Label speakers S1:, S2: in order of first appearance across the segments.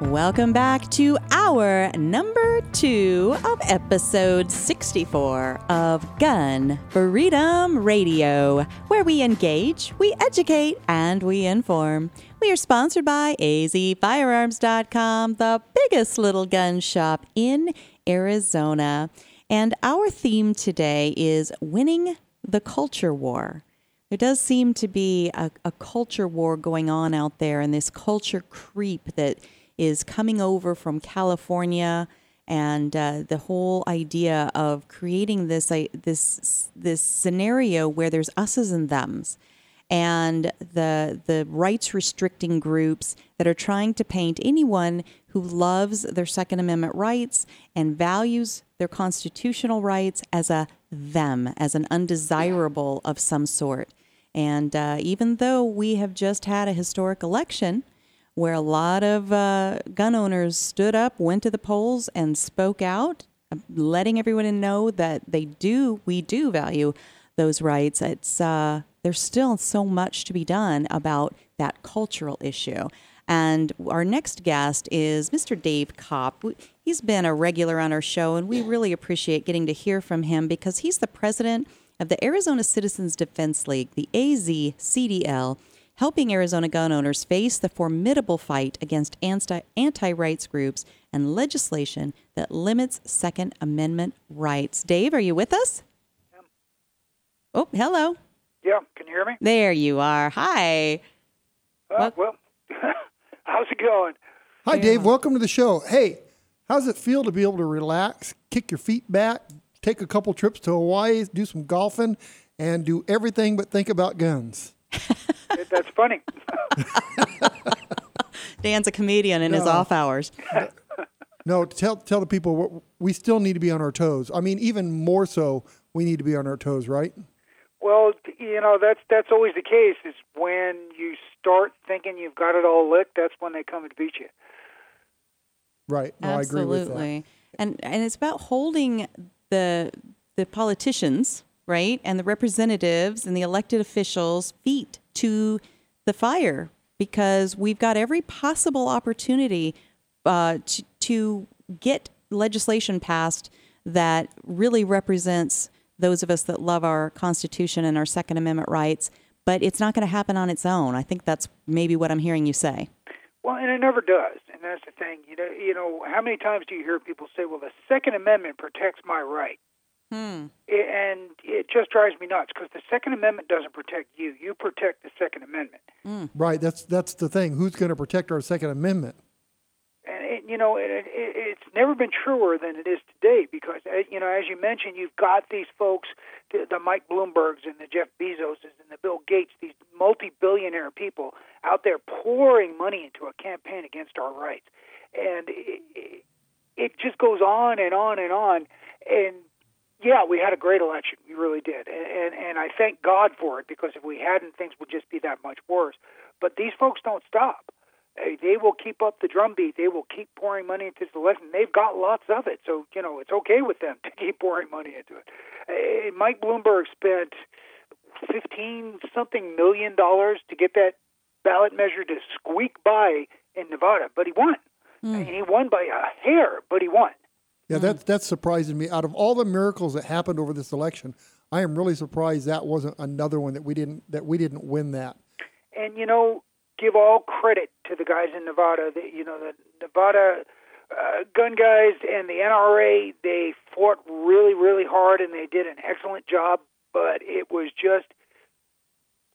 S1: Welcome back to our number two of episode 64 of Gun Freedom Radio, where we engage, we educate, and we inform. We are sponsored by azfirearms.com, the biggest little gun shop in Arizona. And our theme today is winning the culture war. There does seem to be a, a culture war going on out there, and this culture creep that is coming over from California, and uh, the whole idea of creating this uh, this this scenario where there's us's and them's, and the the rights restricting groups that are trying to paint anyone who loves their Second Amendment rights and values their constitutional rights as a them, as an undesirable of some sort. And uh, even though we have just had a historic election, where a lot of uh, gun owners stood up, went to the polls, and spoke out, letting everyone know that they do, we do value those rights. It's uh, there's still so much to be done about that cultural issue. And our next guest is Mr. Dave Kopp. He's been a regular on our show, and we really appreciate getting to hear from him because he's the president of the Arizona Citizens Defense League, the AZCDL helping Arizona gun owners face the formidable fight against anti rights groups and legislation that limits Second Amendment rights. Dave, are you with us?
S2: Yeah.
S1: Oh, hello.
S2: Yeah, can you hear me?
S1: There you are. Hi.
S2: Uh, well, how's it going?
S3: Hi, yeah. Dave. Welcome to the show. Hey, how's it feel to be able to relax, kick your feet back, take a couple trips to Hawaii, do some golfing, and do everything but think about guns?
S2: That's funny.
S1: Dan's a comedian in no. his off hours.
S3: No, tell tell the people we still need to be on our toes. I mean, even more so, we need to be on our toes, right?
S2: Well, you know that's that's always the case. Is when you start thinking you've got it all licked, that's when they come and beat you.
S3: Right. No,
S1: Absolutely. And and it's about holding the the politicians right? And the representatives and the elected officials' feet to the fire because we've got every possible opportunity uh, to, to get legislation passed that really represents those of us that love our Constitution and our Second Amendment rights, but it's not going to happen on its own. I think that's maybe what I'm hearing you say.
S2: Well, and it never does, and that's the thing. You know, you know, how many times do you hear people say, "Well, the Second Amendment protects my right"?
S1: Hmm.
S2: And it just drives me nuts because the Second Amendment doesn't protect you; you protect the Second Amendment.
S3: Mm. Right. That's that's the thing. Who's going to protect our Second Amendment?
S2: And it, you know, it, it, it's never been truer than it is today because uh, you know, as you mentioned, you've got these folks, the, the Mike Bloombergs and the Jeff Bezoses and the Bill Gates, these multi-billionaire people out there pouring money into a campaign against our rights, and it, it just goes on and on and on, and yeah, we had a great election. We really did, and, and and I thank God for it because if we hadn't, things would just be that much worse. But these folks don't stop. They will keep up the drumbeat. They will keep pouring money into this election. They've got lots of it, so you know it's okay with them to keep pouring money into it. Mike Bloomberg spent fifteen something million dollars to get that ballot measure to squeak by in Nevada, but he won. Mm. And he won by a hair, but he won.
S3: Yeah, mm. that's that's surprising me. Out of all the miracles that happened over this election, I am really surprised that wasn't another one that we didn't that we didn't win that.
S2: And you know, give all credit to the guys in Nevada. That you know, the Nevada uh, gun guys and the NRA. They fought really, really hard, and they did an excellent job. But it was just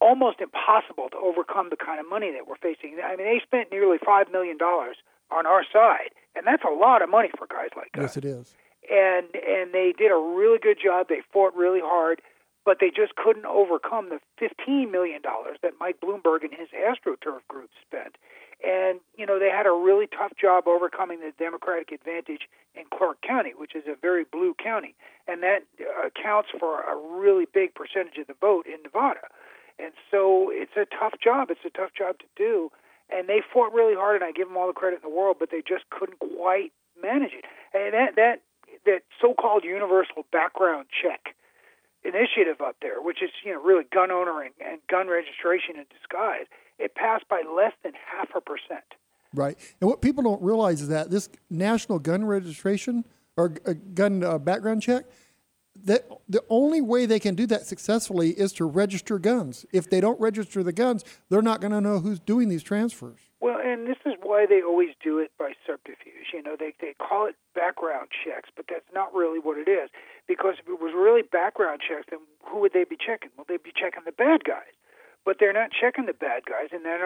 S2: almost impossible to overcome the kind of money that we're facing. I mean, they spent nearly five million dollars on our side, and that's a lot of money for guys like
S3: us. Yes, it is.
S2: And and they did a really good job. They fought really hard, but they just couldn't overcome the fifteen million dollars that Mike Bloomberg and his AstroTurf group spent. And you know they had a really tough job overcoming the Democratic advantage in Clark County, which is a very blue county, and that uh, accounts for a really big percentage of the vote in Nevada. And so it's a tough job. It's a tough job to do. And they fought really hard, and I give them all the credit in the world, but they just couldn't quite manage it. And that that that so-called universal background check initiative up there, which is you know really gun owner and, and gun registration in disguise, it passed by less than half a percent.
S3: Right. And what people don't realize is that this national gun registration or uh, gun uh, background check, that the only way they can do that successfully is to register guns. If they don't register the guns, they're not going to know who's doing these transfers.
S2: Well, and this is why they always do it by subterfuge. You know, they they call it background checks, but that's not really what it is. Because if it was really background checks, then who would they be checking? Well, they'd be checking the bad guys but they're not checking the bad guys. And then,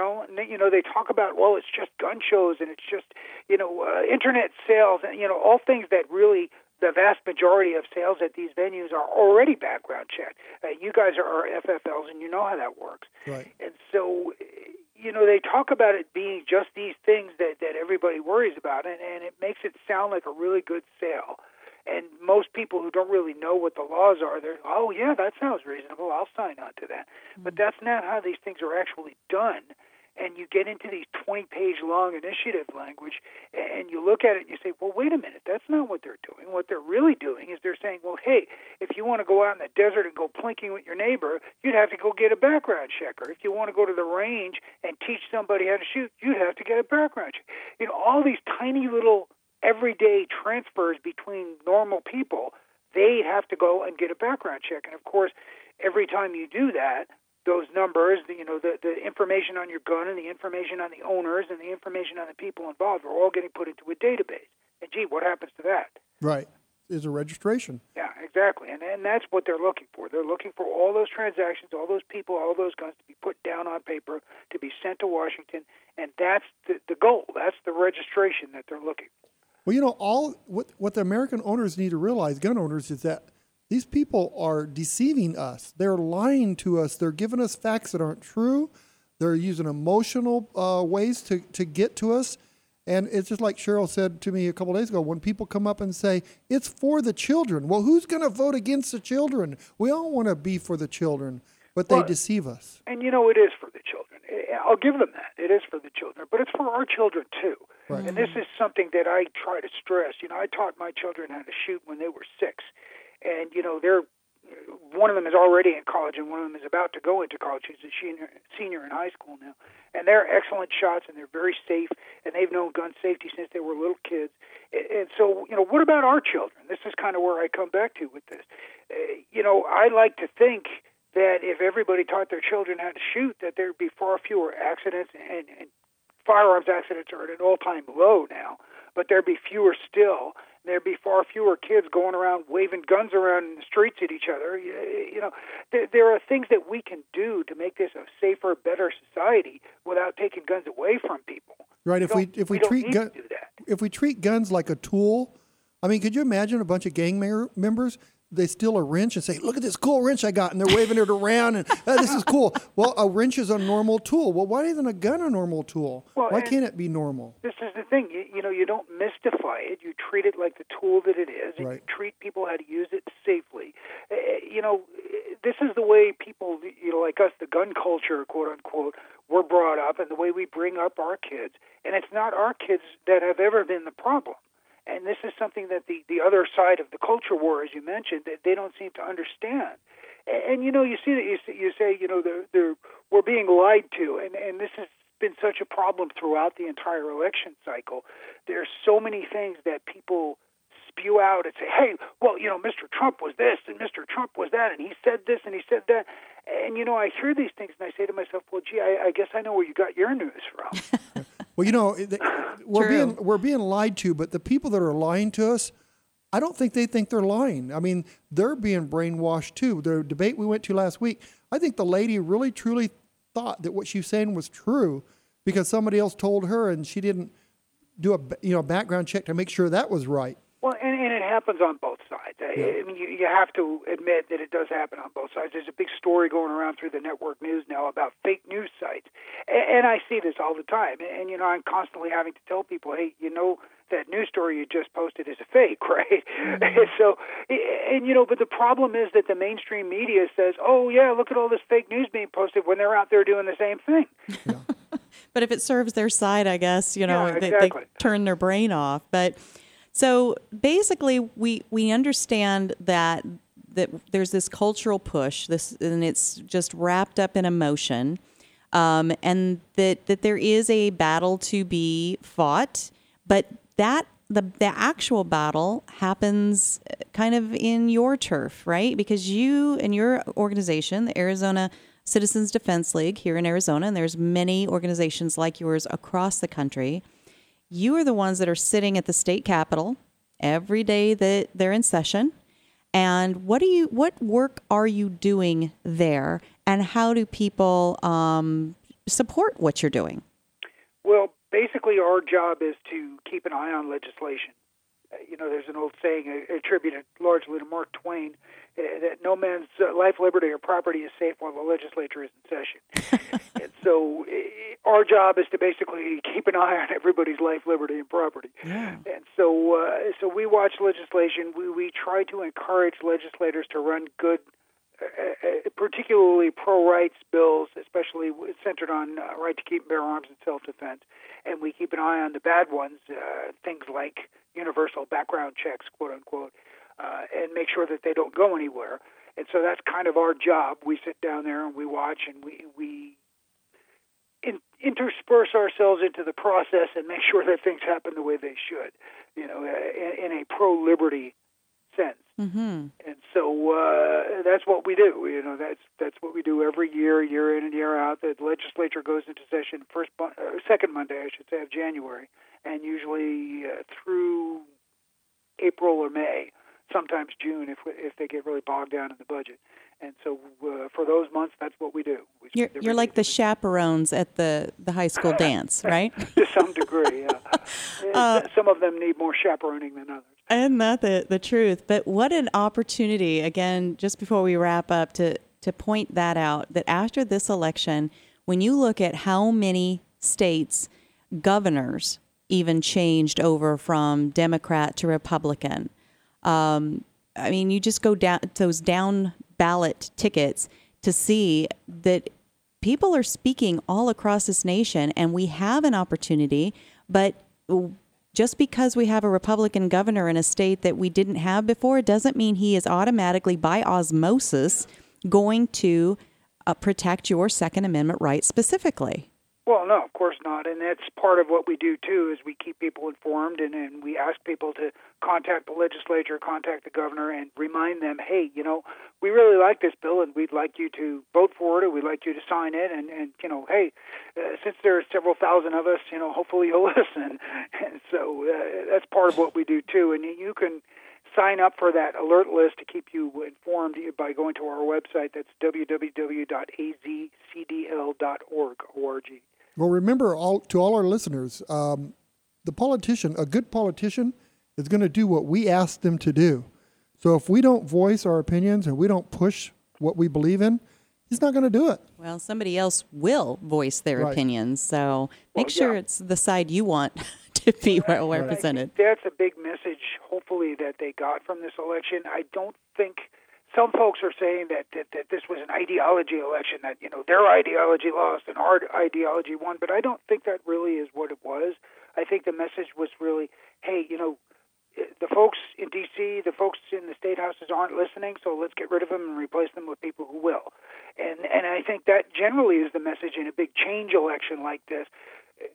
S2: you know, they talk about, well, it's just gun shows and it's just, you know, uh, internet sales and, you know, all things that really the vast majority of sales at these venues are already background checked. Uh, you guys are FFLs and you know how that works.
S3: Right.
S2: And so, you know, they talk about it being just these things that, that everybody worries about, and, and it makes it sound like a really good sale. And most people who don't really know what the laws are, they're, oh, yeah, that sounds reasonable. I'll sign on to that. Mm-hmm. But that's not how these things are actually done. And you get into these 20 page long initiative language, and you look at it and you say, well, wait a minute, that's not what they're doing. What they're really doing is they're saying, well, hey, if you want to go out in the desert and go plinking with your neighbor, you'd have to go get a background checker. If you want to go to the range and teach somebody how to shoot, you'd have to get a background check. You know, all these tiny little everyday transfers between normal people, they have to go and get a background check. And of course, every time you do that, those numbers, the, you know, the, the information on your gun and the information on the owners and the information on the people involved are all getting put into a database. And gee, what happens to that?
S3: Right. Is a registration.
S2: Yeah, exactly. And and that's what they're looking for. They're looking for all those transactions, all those people, all those guns to be put down on paper, to be sent to Washington, and that's the, the goal. That's the registration that they're looking for.
S3: Well, you know, all what what the American owners need to realize, gun owners, is that these people are deceiving us. They're lying to us. They're giving us facts that aren't true. They're using emotional uh, ways to, to get to us. And it's just like Cheryl said to me a couple days ago when people come up and say, it's for the children. Well, who's going to vote against the children? We all want to be for the children, but they well, deceive us.
S2: And you know, it is for the children. I'll give them that. It is for the children, but it's for our children too. Right. And this is something that I try to stress. You know, I taught my children how to shoot when they were six, and you know, they're one of them is already in college, and one of them is about to go into college. She's a senior, senior in high school now, and they're excellent shots, and they're very safe, and they've known gun safety since they were little kids. And so, you know, what about our children? This is kind of where I come back to with this. Uh, you know, I like to think that if everybody taught their children how to shoot, that there'd be far fewer accidents and, and firearms accidents are at an all-time low now, but there'd be fewer still. There'd be far fewer kids going around waving guns around in the streets at each other. You know, there, there are things that we can do to make this a safer, better society without taking guns away from people.
S3: Right. If we if we, we treat guns if we treat guns like a tool, I mean, could you imagine a bunch of gang members they steal a wrench and say, "Look at this cool wrench I got," and they're waving it around, and oh, this is cool. Well, a wrench is a normal tool. Well, why isn't a gun a normal tool? Well, why can't it be normal?
S2: This is the thing. You, you, know, you don't mystify it. You treat it like the tool that it is, right. you treat people how to use it safely. Uh, you know, this is the way people, you know, like us, the gun culture, quote unquote, were brought up, and the way we bring up our kids. And it's not our kids that have ever been the problem and this is something that the the other side of the culture war, as you mentioned, that they don't seem to understand. And, and you know, you see that you, you say, you know, they're, they're we're being lied to, and and this has been such a problem throughout the entire election cycle. There's so many things that people spew out and say, hey, well, you know, Mr. Trump was this and Mr. Trump was that, and he said this and he said that. And, you know, I hear these things and I say to myself, well, gee, I, I guess I know where you got your news from.
S3: Well, you know, we're being we're being lied to, but the people that are lying to us, I don't think they think they're lying. I mean, they're being brainwashed too. The debate we went to last week, I think the lady really truly thought that what she was saying was true because somebody else told her and she didn't do a you know background check to make sure that was right.
S2: Well, and, and it happens on both sides. I, I mean, you, you have to admit that it does happen on both sides. There's a big story going around through the network news now about fake news sites, and, and I see this all the time. And, and you know, I'm constantly having to tell people, hey, you know, that news story you just posted is a fake, right? Mm-hmm. so, and you know, but the problem is that the mainstream media says, oh yeah, look at all this fake news being posted when they're out there doing the same thing.
S1: Yeah. but if it serves their side, I guess you know
S2: yeah,
S1: exactly.
S2: they,
S1: they turn their brain off. But so basically, we we understand that that there's this cultural push, this and it's just wrapped up in emotion, um, and that that there is a battle to be fought, but that the the actual battle happens kind of in your turf, right? Because you and your organization, the Arizona Citizens Defense League here in Arizona, and there's many organizations like yours across the country. You are the ones that are sitting at the state capitol every day that they're in session. And what do you what work are you doing there, and how do people um, support what you're doing?
S2: Well, basically, our job is to keep an eye on legislation. Uh, you know, there's an old saying attributed largely to Mark Twain uh, that no man's uh, life, liberty, or property is safe while the legislature is in session. and so, uh, our job is to basically keep an eye on everybody's life, liberty, and property.
S1: Yeah.
S2: And so, uh, so we watch legislation. We we try to encourage legislators to run good. Uh, particularly pro-rights bills, especially centered on uh, right to keep and bear arms and self-defense, and we keep an eye on the bad ones, uh, things like universal background checks, quote unquote, uh, and make sure that they don't go anywhere. And so that's kind of our job. We sit down there and we watch and we we in, intersperse ourselves into the process and make sure that things happen the way they should, you know, in, in a pro liberty sense.
S1: Mm-hmm.
S2: And so uh, that's what we do. You know, that's that's what we do every year, year in and year out. The legislature goes into session first, uh, second Monday, I should say, of January, and usually uh, through April or May sometimes June if if they get really bogged down in the budget. And so uh, for those months, that's what we do. We
S1: you're you're like the chaperones at the, the high school dance, right?
S2: to some degree, yeah. uh, some of them need more chaperoning than others.
S1: And that the, the truth. But what an opportunity, again, just before we wrap up, to, to point that out that after this election, when you look at how many states governors even changed over from Democrat to Republican, um, I mean, you just go down those down ballot tickets to see that people are speaking all across this nation, and we have an opportunity. But just because we have a Republican governor in a state that we didn't have before doesn't mean he is automatically, by osmosis, going to uh, protect your Second Amendment rights specifically.
S2: Well, no, of course not. And that's part of what we do too is we keep people informed and, and we ask people to contact the legislature, contact the governor and remind them, hey, you know, we really like this bill and we'd like you to vote for it or we'd like you to sign it and, and you know, hey, uh, since there are several thousand of us, you know, hopefully you'll listen. And so uh, that's part of what we do too. And you can sign up for that alert list to keep you informed by going to our website. That's www.azcdl.org. O-R-G.
S3: Well, remember all to all our listeners, um, the politician, a good politician, is going to do what we ask them to do. So if we don't voice our opinions and we don't push what we believe in, he's not going to do it.
S1: Well, somebody else will voice their
S3: Right.
S1: opinions. So make
S2: Well,
S1: sure
S2: yeah.
S1: it's the side you want to be well represented.
S2: that's a big message, hopefully, that they got from this election. I don't think some folks are saying that, that, that this was an ideology election, that, you know, their ideology lost and our ideology won, but I don't think that really is what it was. I think the message was really, hey, you know, eh, the folks in D.C., the folks in the state houses aren't listening, so let's get rid of them and replace them with people who will. And and I think that generally is the message in a big change election like this. Eh,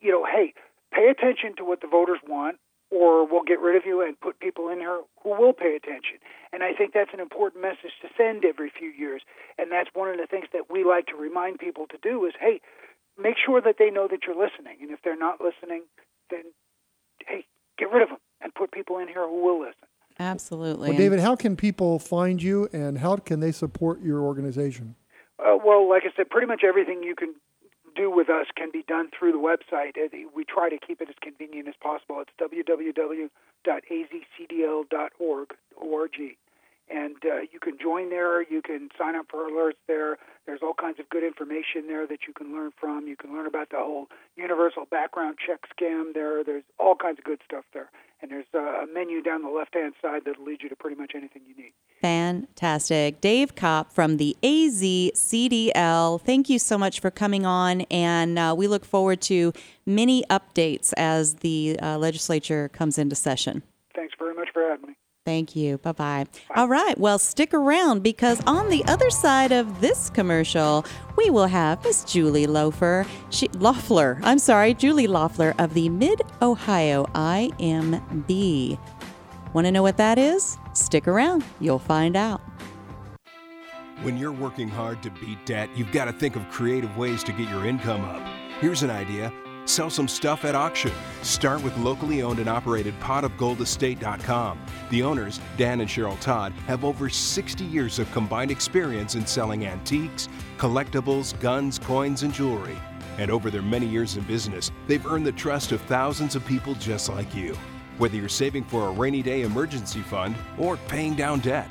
S2: you know, hey, pay attention to what the voters want, or we'll get rid of you and put people in here who will pay attention. And I think that's an important message to send every few years. And that's one of the things that we like to remind people to do is, hey, make sure that they know that you're listening. And if they're not listening, then hey, get rid of them and put people in here who will listen.
S1: Absolutely.
S3: Well, David, how can people find you and how can they support your organization?
S2: Uh, well, like I said, pretty much everything you can do with us can be done through the website. We try to keep it as convenient as possible. It's www.azcdl.org. And uh, you can join there. You can sign up for alerts there. There's all kinds of good information there that you can learn from. You can learn about the whole universal background check scam there. There's all kinds of good stuff there. And there's a menu down the left hand side that'll lead you to pretty much anything you need.
S1: Fantastic. Dave Kopp from the AZCDL, thank you so much for coming on. And uh, we look forward to many updates as the uh, legislature comes into session.
S2: Thanks very much for having me.
S1: Thank you. Bye bye. All right. Well, stick around because on the other side of this commercial, we will have Miss Julie Loeffler. She, Loeffler. I'm sorry, Julie Loeffler of the Mid Ohio IMB. Want to know what that is? Stick around. You'll find out.
S4: When you're working hard to beat debt, you've got to think of creative ways to get your income up. Here's an idea Sell some stuff at auction. Start with locally owned and operated potofgoldestate.com. The owners, Dan and Cheryl Todd, have over 60 years of combined experience in selling antiques, collectibles, guns, coins, and jewelry. And over their many years in business, they've earned the trust of thousands of people just like you. Whether you're saving for a rainy day emergency fund or paying down debt,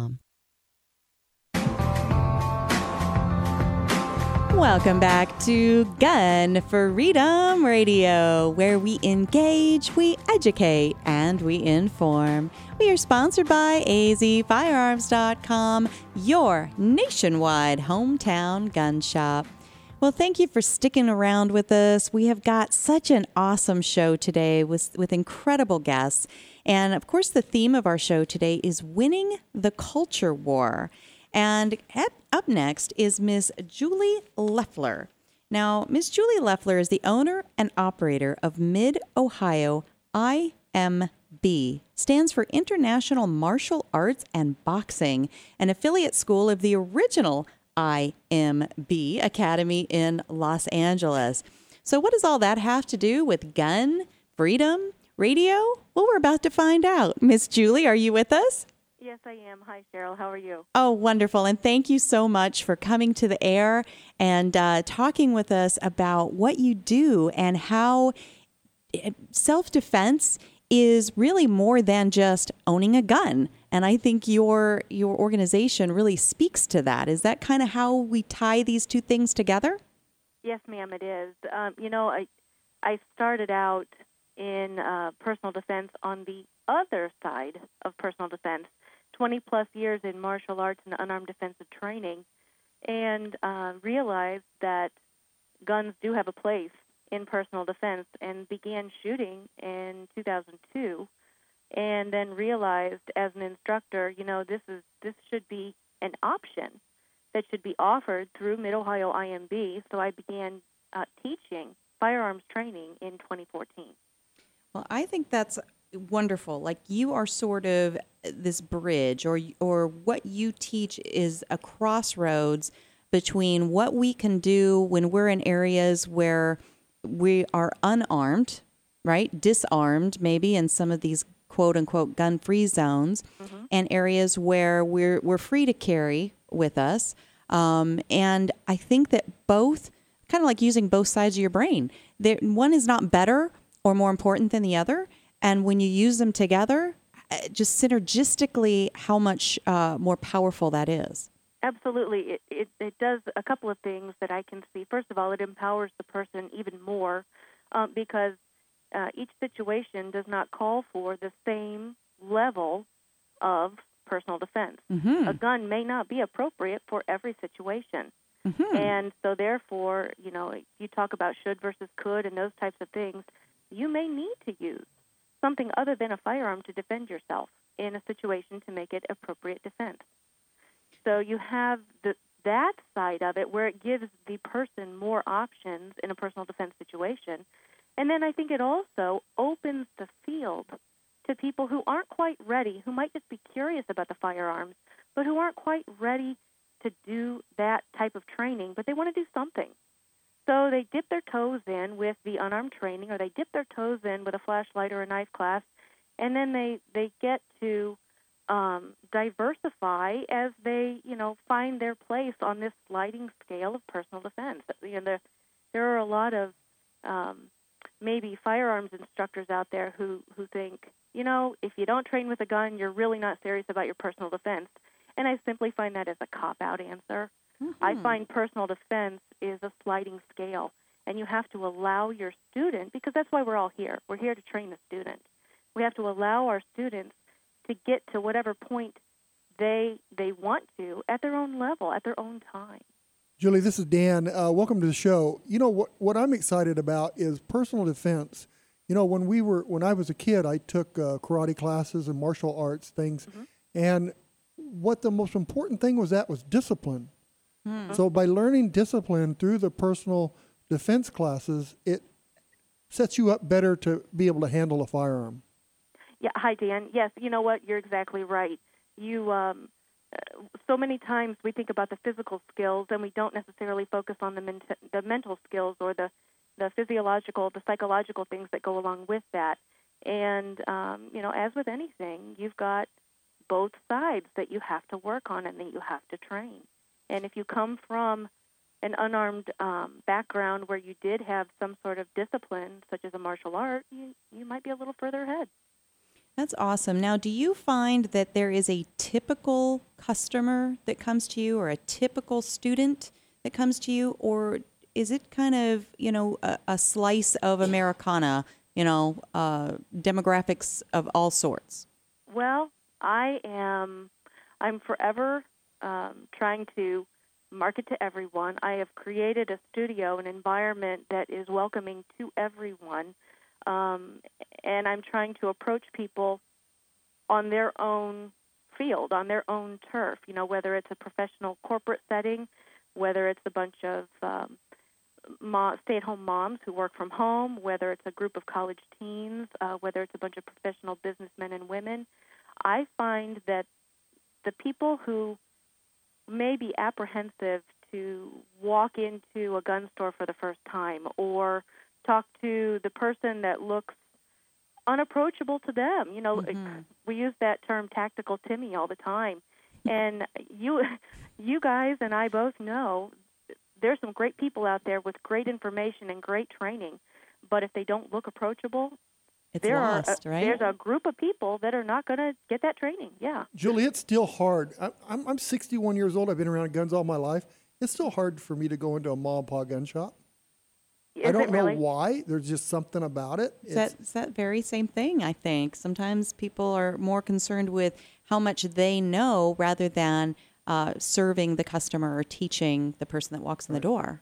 S1: Welcome back to Gun for Freedom Radio, where we engage, we educate, and we inform. We are sponsored by azfirearms.com, your nationwide hometown gun shop. Well, thank you for sticking around with us. We have got such an awesome show today with, with incredible guests. And of course, the theme of our show today is winning the culture war. And up next is Miss Julie Leffler. Now, Miss Julie Leffler is the owner and operator of Mid Ohio IMB, stands for International Martial Arts and Boxing, an affiliate school of the original IMB Academy in Los Angeles. So, what does all that have to do with gun, freedom, radio? Well, we're about to find out. Miss Julie, are you with us?
S5: Yes, I am. Hi, Cheryl. How are you?
S1: Oh, wonderful. And thank you so much for coming to the air and uh, talking with us about what you do and how eh, self defense is really more than just owning a gun. And I think your your organization really speaks to that. Is that kind of how we tie these two things together?
S5: Yes, ma'am, it is. Um, you know, I I started out in uh, personal defense on the other side of personal defense. 20 plus years in martial arts and unarmed defensive training and uh, realized that guns do have a place in personal defense and began shooting in 2002 and then realized as an instructor you know this is this should be an option that should be offered through mid ohio imb so i began uh, teaching firearms training in 2014
S1: well i think that's wonderful. Like you are sort of this bridge, or or what you teach is a crossroads between what we can do when we're in areas where we are unarmed, right, disarmed, maybe in some of these quote unquote gun free zones, and areas where we're we're free to carry with us. Um, and I think that both, kind of like using both sides of your brain, there, one is not better or more important than the other. And when you use them together, uh, just synergistically, how much uh, more powerful that is.
S5: Absolutely. It, it, it does a couple of things that I can see. First of all, it empowers the person even more um, because uh, each situation does not call for the same level of personal defense.
S1: Mm-hmm.
S5: A gun may not be appropriate for every situation.
S1: Mm-hmm.
S5: And so, therefore, you know, you talk about should versus could and those types of things. You may need to use something other than a firearm to defend yourself in a situation to make it appropriate defense. So you have the, that side of it where it gives the person more options in a personal defense situation. And then I think it also opens the field to people who aren't quite ready, who might just be curious about the firearms, but who aren't quite ready to do that type of training, but they want to do something. So they dip their toes in with the unarmed training, or they dip their toes in with a flashlight or a knife class, and then they they get to um, diversify as they you know find their place on this sliding scale of personal defense. You know, there there are a lot of um, maybe firearms instructors out there who who think you know if you don't train with a gun, you're really not serious about your personal defense. And I simply find that as a cop out answer. I find personal defense is a sliding scale, and you have to allow your student, because that's why we're all here. We're here to train the student. We have to allow our students to get to whatever point they they want to at their own level, at their own time.
S3: Julie, this is Dan. Uh, welcome to the show. You know what? What I'm excited about is personal defense. You know, when we were when I was a kid, I took uh, karate classes and martial arts things, and what the most important thing was that was discipline. So by learning discipline through the personal defense classes, it sets you up better to be able to handle a firearm.
S5: Yeah, hi Dan. Yes, you know what? You're exactly right. You um, uh, so many times we think about the physical skills and we don't necessarily focus on the ment- the mental skills or the the physiological, the psychological things that go along with that. And um, you know, as with anything, you've got both sides that you have to work on and that you have to train. And if you come from an unarmed um, background where you did have some sort of discipline, such as a martial art, you, you might be a little further ahead.
S1: That's awesome. Now, do you find that there is a typical customer that comes to you or a typical student that comes to you, or is it kind of, you know, a, a slice of Americana, you know, uh, demographics of all sorts?
S5: Well, I am. I'm forever um, trying to market to everyone. I have created a studio, an environment that is welcoming to everyone, um, and I'm trying to approach people on their own field, on their own turf. You know, whether it's a professional corporate setting, whether it's a bunch of um, stay-at-home moms who work from home, whether it's a group of college teens, uh, whether it's a bunch of professional businessmen and women. I find that the people who may be apprehensive to walk into a gun store for the first time or talk to the person that looks unapproachable to them. You know,
S1: Mhm.
S5: we use that term tactical Timmy all the time. And you you guys and I both know there's some great people out there with great information and great training, but if they don't look approachable,
S1: It's
S5: there
S1: lost,
S5: are a,
S1: right?
S5: there's a group of people that are not going to get that training. Yeah.
S3: Julie, it's still hard. I, I'm, I'm 61 years old. I've been around guns all my life. It's still hard for me to go into a mom and pop gun shop.
S5: Is
S3: I don't
S5: it
S3: know why. There's just something about it.
S1: It's that, it's that very same thing, I think. Sometimes people are more concerned with how much they know rather than uh, serving the customer or teaching the person that walks in the door.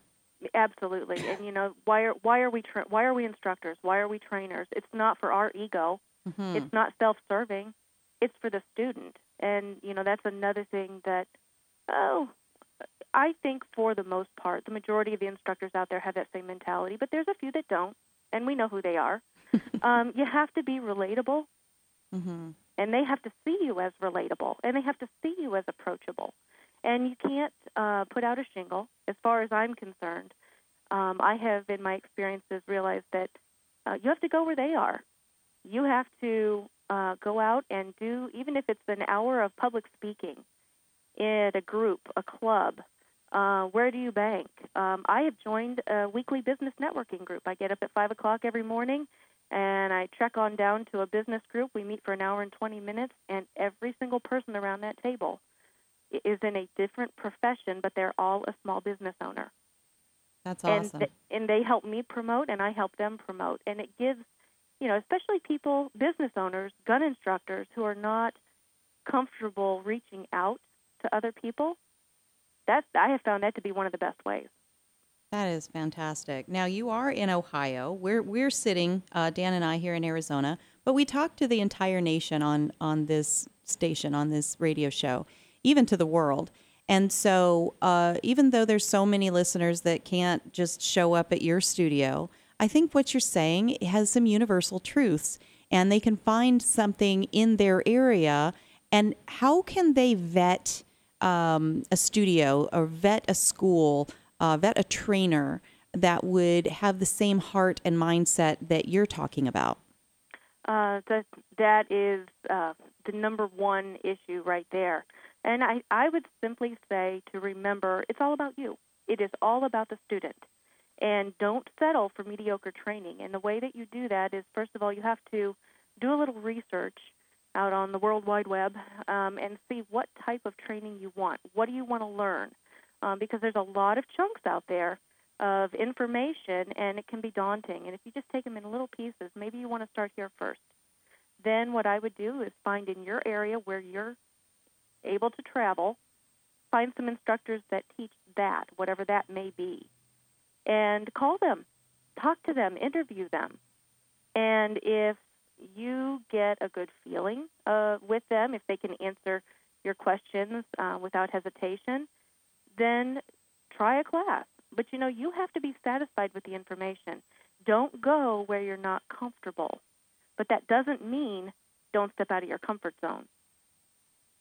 S5: Absolutely. And you know, why are why are we tra- why are we instructors? Why are we trainers? It's not for our ego.
S1: Mhm.
S5: It's not self-serving. It's for the student. And you know, that's another thing that oh, I think for the most part, the majority of the instructors out there have that same mentality, but there's a few that don't, and we know who they are. um, you have to be relatable.
S1: Mm-hmm.
S5: and they have to see you as relatable, and they have to see you as approachable. And you can't uh, put out a shingle, as far as I'm concerned. Um, I have, in my experiences, realized that uh, you have to go where they are. You have to uh, go out and do, even if it's an hour of public speaking in a group, a club. Uh, where do you bank? Um, I have joined a weekly business networking group. I get up at 5 o'clock every morning and I trek on down to a business group. We meet for an hour and 20 minutes, and every single person around that table is in a different profession, but they're all a small business owner.
S1: That's
S5: And,
S1: awesome.
S5: th- and they help me promote, and I help them promote. And it gives, you know, especially people, business owners, gun instructors who are not comfortable reaching out to other people. That I have found that to be one of the best ways.
S1: That is fantastic. Now you are in Ohio. We're we're sitting, uh, Dan and I here in Arizona, but we talk to the entire nation on on this station on this radio show, even to the world. And so, uh, even though there's so many listeners that can't just show up at your studio, I think what you're saying has some universal truths, and they can find something in their area. And how can they vet um, a studio or vet a school? uh, vet a trainer that would have the same heart and mindset that you're talking about?
S5: Uh, that that is uh, the number one issue right there. And I, I would simply say to remember it's all about you. It is all about the student. And don't settle for mediocre training. And the way that you do that is, first of all, you have to do a little research out on the World Wide Web um, and see what type of training you want. What do you want to learn? Um, because there's a lot of chunks out there of information, and it can be daunting. And if you just take them in little pieces, maybe you want to start here first. Then what I would do is find in your area where you're able to travel, find some instructors that teach that, whatever that may be, and call them, talk to them, interview them. And if you get a good feeling uh, with them, if they can answer your questions uh, without hesitation, then try a class. But you know, you have to be satisfied with the information. Don't go where you're not comfortable. But that doesn't mean don't step out of your comfort zone.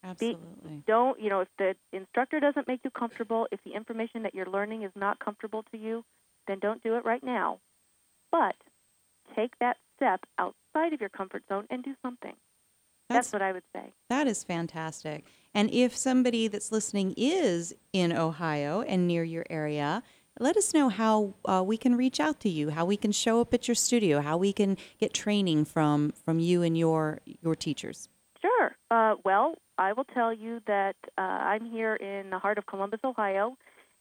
S1: Absolutely.
S5: Don't, you know, if the instructor doesn't make you comfortable, if the information that you're learning is not comfortable to you, then don't do it right now. But take that step outside of your comfort zone and do something. That's,
S1: That's-
S5: what I would say.
S1: That is fantastic. And if somebody that's listening is in Ohio and near your area, let us know how uh, we can reach out to you, how we can show up at your studio, how we can get training from from you and your your teachers.
S5: Sure. Uh, well, I will tell you that uh, I'm here in the heart of Columbus, Ohio,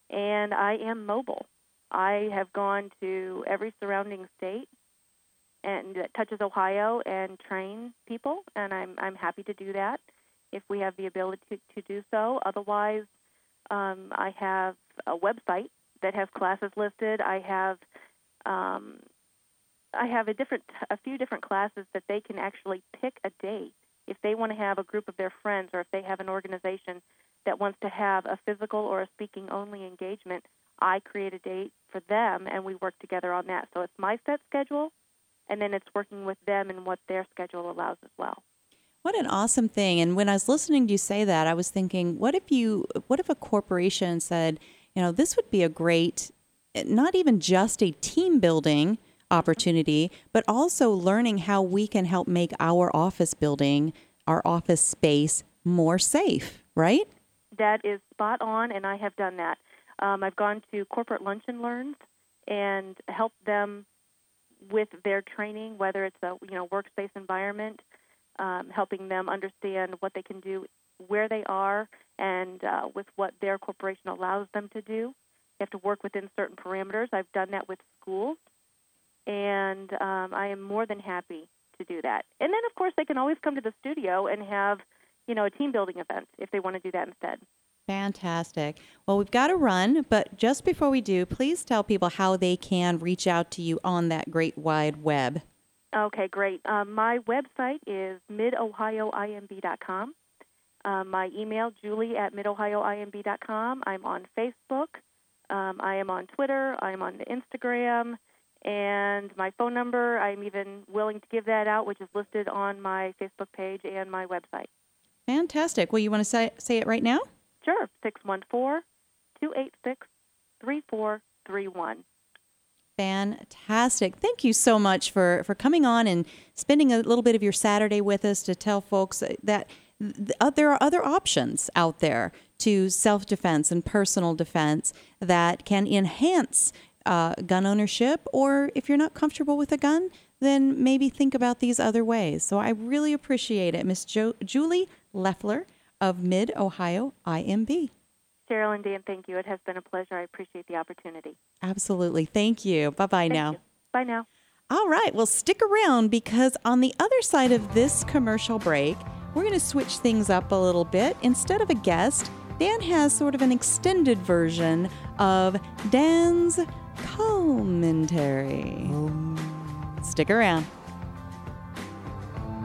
S5: and I am mobile. I have gone to every surrounding state and that touches Ohio and train people, and I'm I'm happy to do that if we have the ability to, to do so. Otherwise, um, I have a website that has classes listed. I have um, I have a different a few different classes that they can actually pick a date if they want to have a group of their friends or if they have an organization that wants to have a physical or a speaking only engagement. I create a date for them and we work together on that. So it's my set schedule and then it's working with them and what their schedule allows as well.
S1: What an awesome thing! And when I was listening to you say that, I was thinking, what if you, what if a corporation said, you know, this would be a great, not even just a team building opportunity, but also learning how we can help make our office building, our office space more safe, right?
S5: That is spot on, and I have done that. Um, I've gone to corporate lunch and learns and helped them with their training, whether it's a you know workspace environment, um, helping them understand what they can do where they are and uh, with what their corporation allows them to do. They have to work within certain parameters. I've done that with schools, and um, I am more than happy to do that. And then, of course, they can always come to the studio and have you know a team building event if they want to do that instead.
S1: Fantastic. Well, we've got to run, but just before we do, please tell people how they can reach out to you on that great wide web.
S5: Okay, great. Um, my website is midohioimb.com. Um, my email, julie at midohioimb.com. I'm on Facebook. Um, I am on Twitter. I'm on Instagram. And my phone number, I'm even willing to give that out, which is listed on my Facebook page and my website.
S1: Fantastic. Well, you want to say, say it right now?
S5: Sure, 614 286 3431.
S1: Fantastic. Thank you so much for, for coming on and spending a little bit of your Saturday with us to tell folks that th- uh, there are other options out there to self defense and personal defense that can enhance uh, gun ownership. Or if you're not comfortable with a gun, then maybe think about these other ways. So I really appreciate it. Miss jo- Julie Leffler of Mid Ohio IMB.
S5: Cheryl and Dan, thank you. It has been a pleasure. I appreciate the opportunity.
S1: Absolutely. Thank you. Bye bye now.
S5: you. Bye now.
S1: All right, well, stick around because on the other side of this commercial break, we're going to switch things up a little bit. Instead of a guest, Dan has sort of an extended version of Dan's commentary. Oh. Stick around.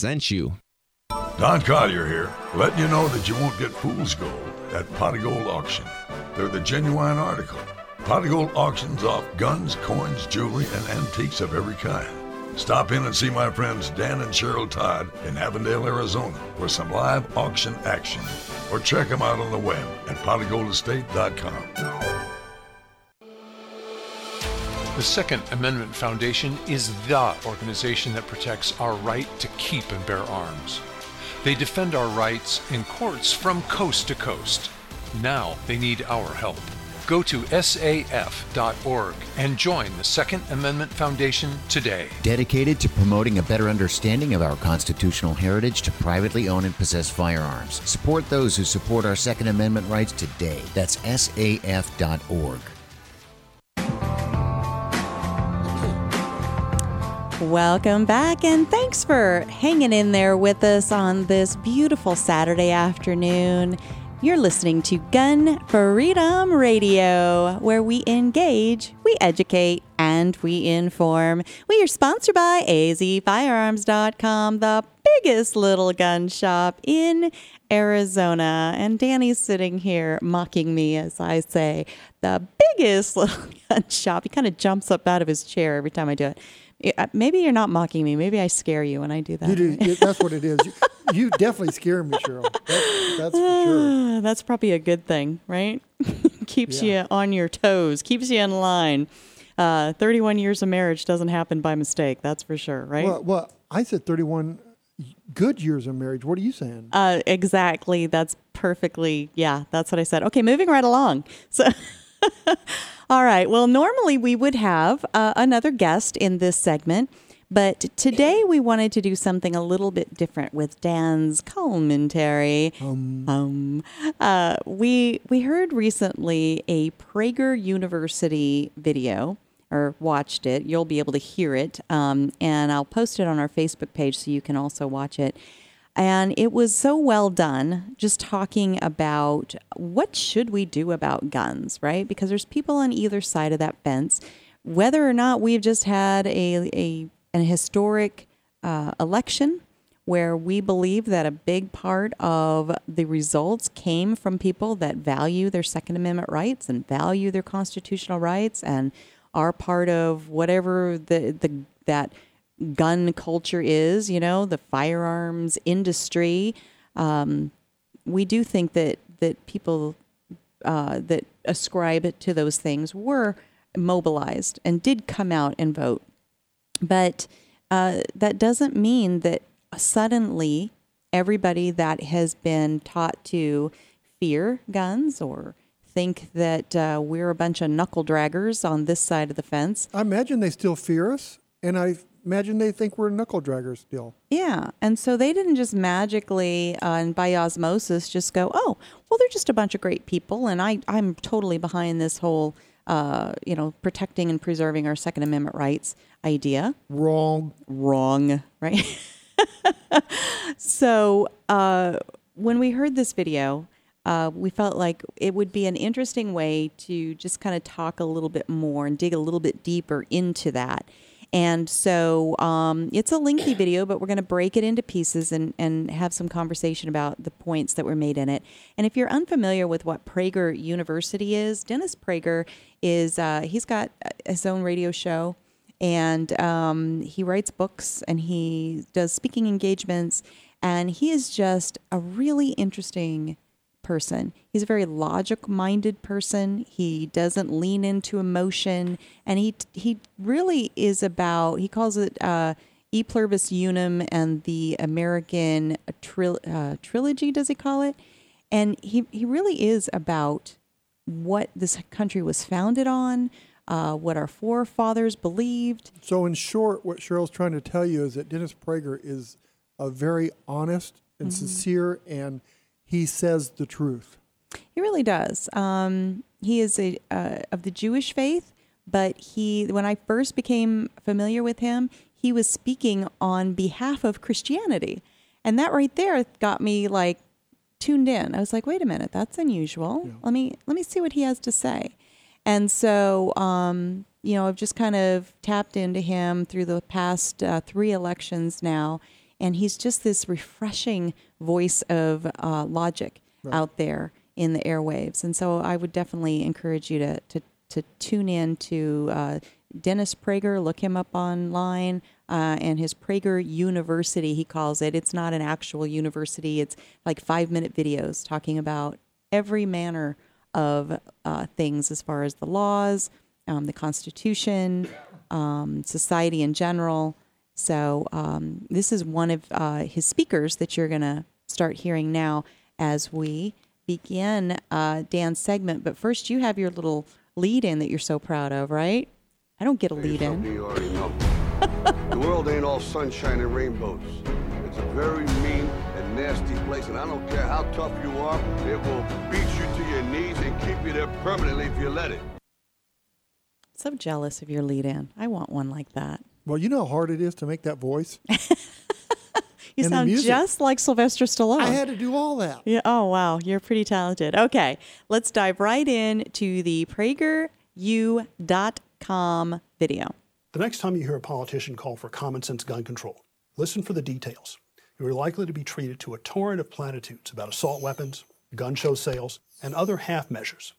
S6: sent you.
S7: Don Collier here, letting you know that you won't get fool's gold at Pot of Gold Auction. They're the genuine article. Pot of Gold auctions off guns, coins, jewelry, and antiques of every kind. Stop in and see my friends Dan and Cheryl Todd in Avondale, Arizona for some live auction action. Or check them out on the web at potofgoldestate.com.
S8: The Second Amendment Foundation is the organization that protects our right to keep and bear arms. They defend our rights in courts from coast to coast. Now they need our help. Go to saf.org and join the Second Amendment Foundation today.
S9: Dedicated to promoting a better understanding of our constitutional heritage to privately own and possess firearms. Support those who support our Second Amendment rights today. That's saf.org.
S1: Welcome back, and thanks for hanging in there with us on this beautiful Saturday afternoon. You're listening to Gun Freedom Radio, where we engage, we educate, and we inform. We are sponsored by azfirearms.com, the biggest little gun shop in Arizona. And Danny's sitting here mocking me as I say, the biggest little gun shop. He kind of jumps up out of his chair every time I do it. Yeah, Maybe you're not mocking me. Maybe I scare you when I do that.
S3: You do, that's what it is. You, you definitely scare me, Cheryl. That's, that's for sure.
S1: That's probably a good thing, right? keeps
S3: Yeah.
S1: you on your toes, keeps you in line. Uh, 31 years of marriage doesn't happen by mistake, that's for sure, right?
S3: Well, well, I said 31 good years of marriage. What are you saying?
S1: Uh, exactly. That's perfectly, yeah, that's what I said. Okay, moving right along. So, all right. Well, normally we would have uh, another guest in this segment, but today we wanted to do something a little bit different with Dan's commentary. Um, uh, we we heard recently a Prager University video or watched it. You'll be able to hear it, um, and I'll post it on our Facebook page so you can also watch it. And it was so well done, just talking about what should we do about guns, right? Because there's people on either side of that fence. Whether or not we've just had a, a an historic uh, election where we believe that a big part of the results came from people that value their Second Amendment rights and value their constitutional rights and are part of whatever the, the that gun culture is, you know, the firearms industry. Um, we do think that that people uh, that ascribe to those things were mobilized and did come out and vote. But uh, that doesn't mean that suddenly everybody that has been taught to fear guns or think that uh, we're a bunch of knuckle draggers on this side of the fence.
S3: I imagine they still fear us, and I imagine they think we're knuckle draggers still.
S1: Yeah. And so they didn't just magically uh, and by osmosis just go, oh, well, they're just a bunch of great people. And I, I'm totally behind this whole, uh, you know, protecting and preserving our Second Amendment rights idea.
S3: Wrong.
S1: Wrong. Right. so uh, when we heard this video, uh, we felt like it would be an interesting way to just kind of talk a little bit more and dig a little bit deeper into that. And so um, it's a lengthy video, but we're going to break it into pieces and, and have some conversation about the points that were made in it. And if you're unfamiliar with what Prager University is, Dennis Prager is, uh, he's got his own radio show and um, he writes books and he does speaking engagements. And he is just a really interesting person. He's a very logic minded person. He doesn't lean into emotion. And he, he really is about, he calls it uh, E Pluribus Unum and the American tril- uh, Trilogy, does he call it? And he, he really is about what this country was founded on, uh, what our forefathers believed.
S3: So, in short, what Cheryl's trying to tell you is that Dennis Prager is a very honest and
S1: Mhm.
S3: sincere, and he says the truth.
S1: He really does. Um, he is a uh, of the Jewish faith, but he when I first became familiar with him, he was speaking on behalf of Christianity, and that right there got me like tuned in. I was like, wait a minute, that's unusual. Let me let me see what he has to say. And so, um, you know, I've just kind of tapped into him through the past uh, three elections now, and he's just this refreshing voice of uh, logic
S10: Right.
S1: out there in the airwaves. And so, I would definitely encourage you to to, to tune in to uh, Dennis Prager. Look him up online. Uh, and his Prager University, he calls it. It's not an actual university. It's like five minute videos talking about every manner of uh, things as far as the laws, um, the Constitution, um, society in general. So um, this is one of uh, his speakers that you're going to start hearing now as we begin uh, Dan's segment. But first, you have your little lead in that you're so proud of, right? I don't get a lead in.
S10: Something you already know. the world ain't all sunshine and rainbows. It's a very mean and nasty place, and I don't care how tough you are, it will beat you to your knees and keep you there permanently if you let it.
S1: So jealous of your lead in. I want one like that.
S3: Well, you know how hard it is to make that voice.
S1: You
S3: And
S1: sound just like Sylvester Stallone.
S3: I had to do all that.
S1: Yeah. Oh, wow. You're pretty talented. Okay. Let's dive right in to the PragerU.com video.
S11: The next time you hear a politician call for common sense gun control, listen for the details. You are likely to be treated to a torrent of platitudes about assault weapons, gun show sales, and other half measures.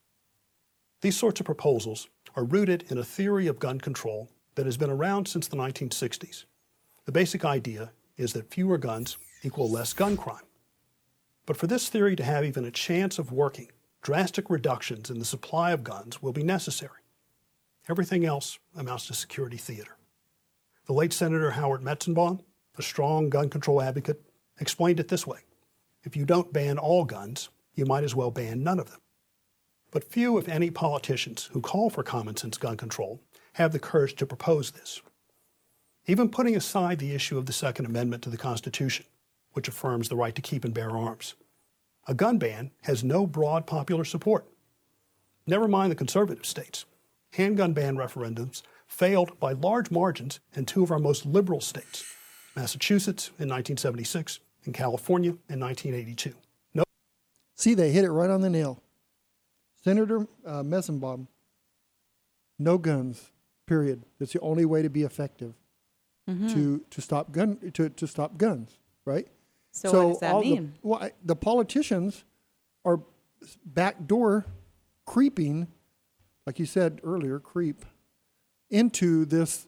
S11: These sorts of proposals are rooted in a theory of gun control that has been around since the 1960s. The basic idea is that fewer guns equal less gun crime. But for this theory to have even a chance of working, drastic reductions in the supply of guns will be necessary. Everything else amounts to security theater. The late Senator Howard Metzenbaum, a strong gun control advocate, explained it this way If you don't ban all guns, you might as well ban none of them. But few, if any, politicians who call for common sense gun control have the courage to propose this. Even putting aside the issue of the Second Amendment to the Constitution, which affirms the right to keep and bear arms, a gun ban has no broad popular support. Never mind the conservative states. Handgun ban referendums failed by large margins in two of our most liberal states, Massachusetts in 1976 and California in 1982. No
S3: See, they hit it right on the nail. Senator uh, Metzenbaum, no guns, period. It's the only way to be effective
S1: Mhm.
S3: to to stop gun to, to stop guns, right?
S1: So what does that
S3: all the-
S1: mean?
S3: well, I- the politicians are backdoor creeping, like you said earlier, creep into this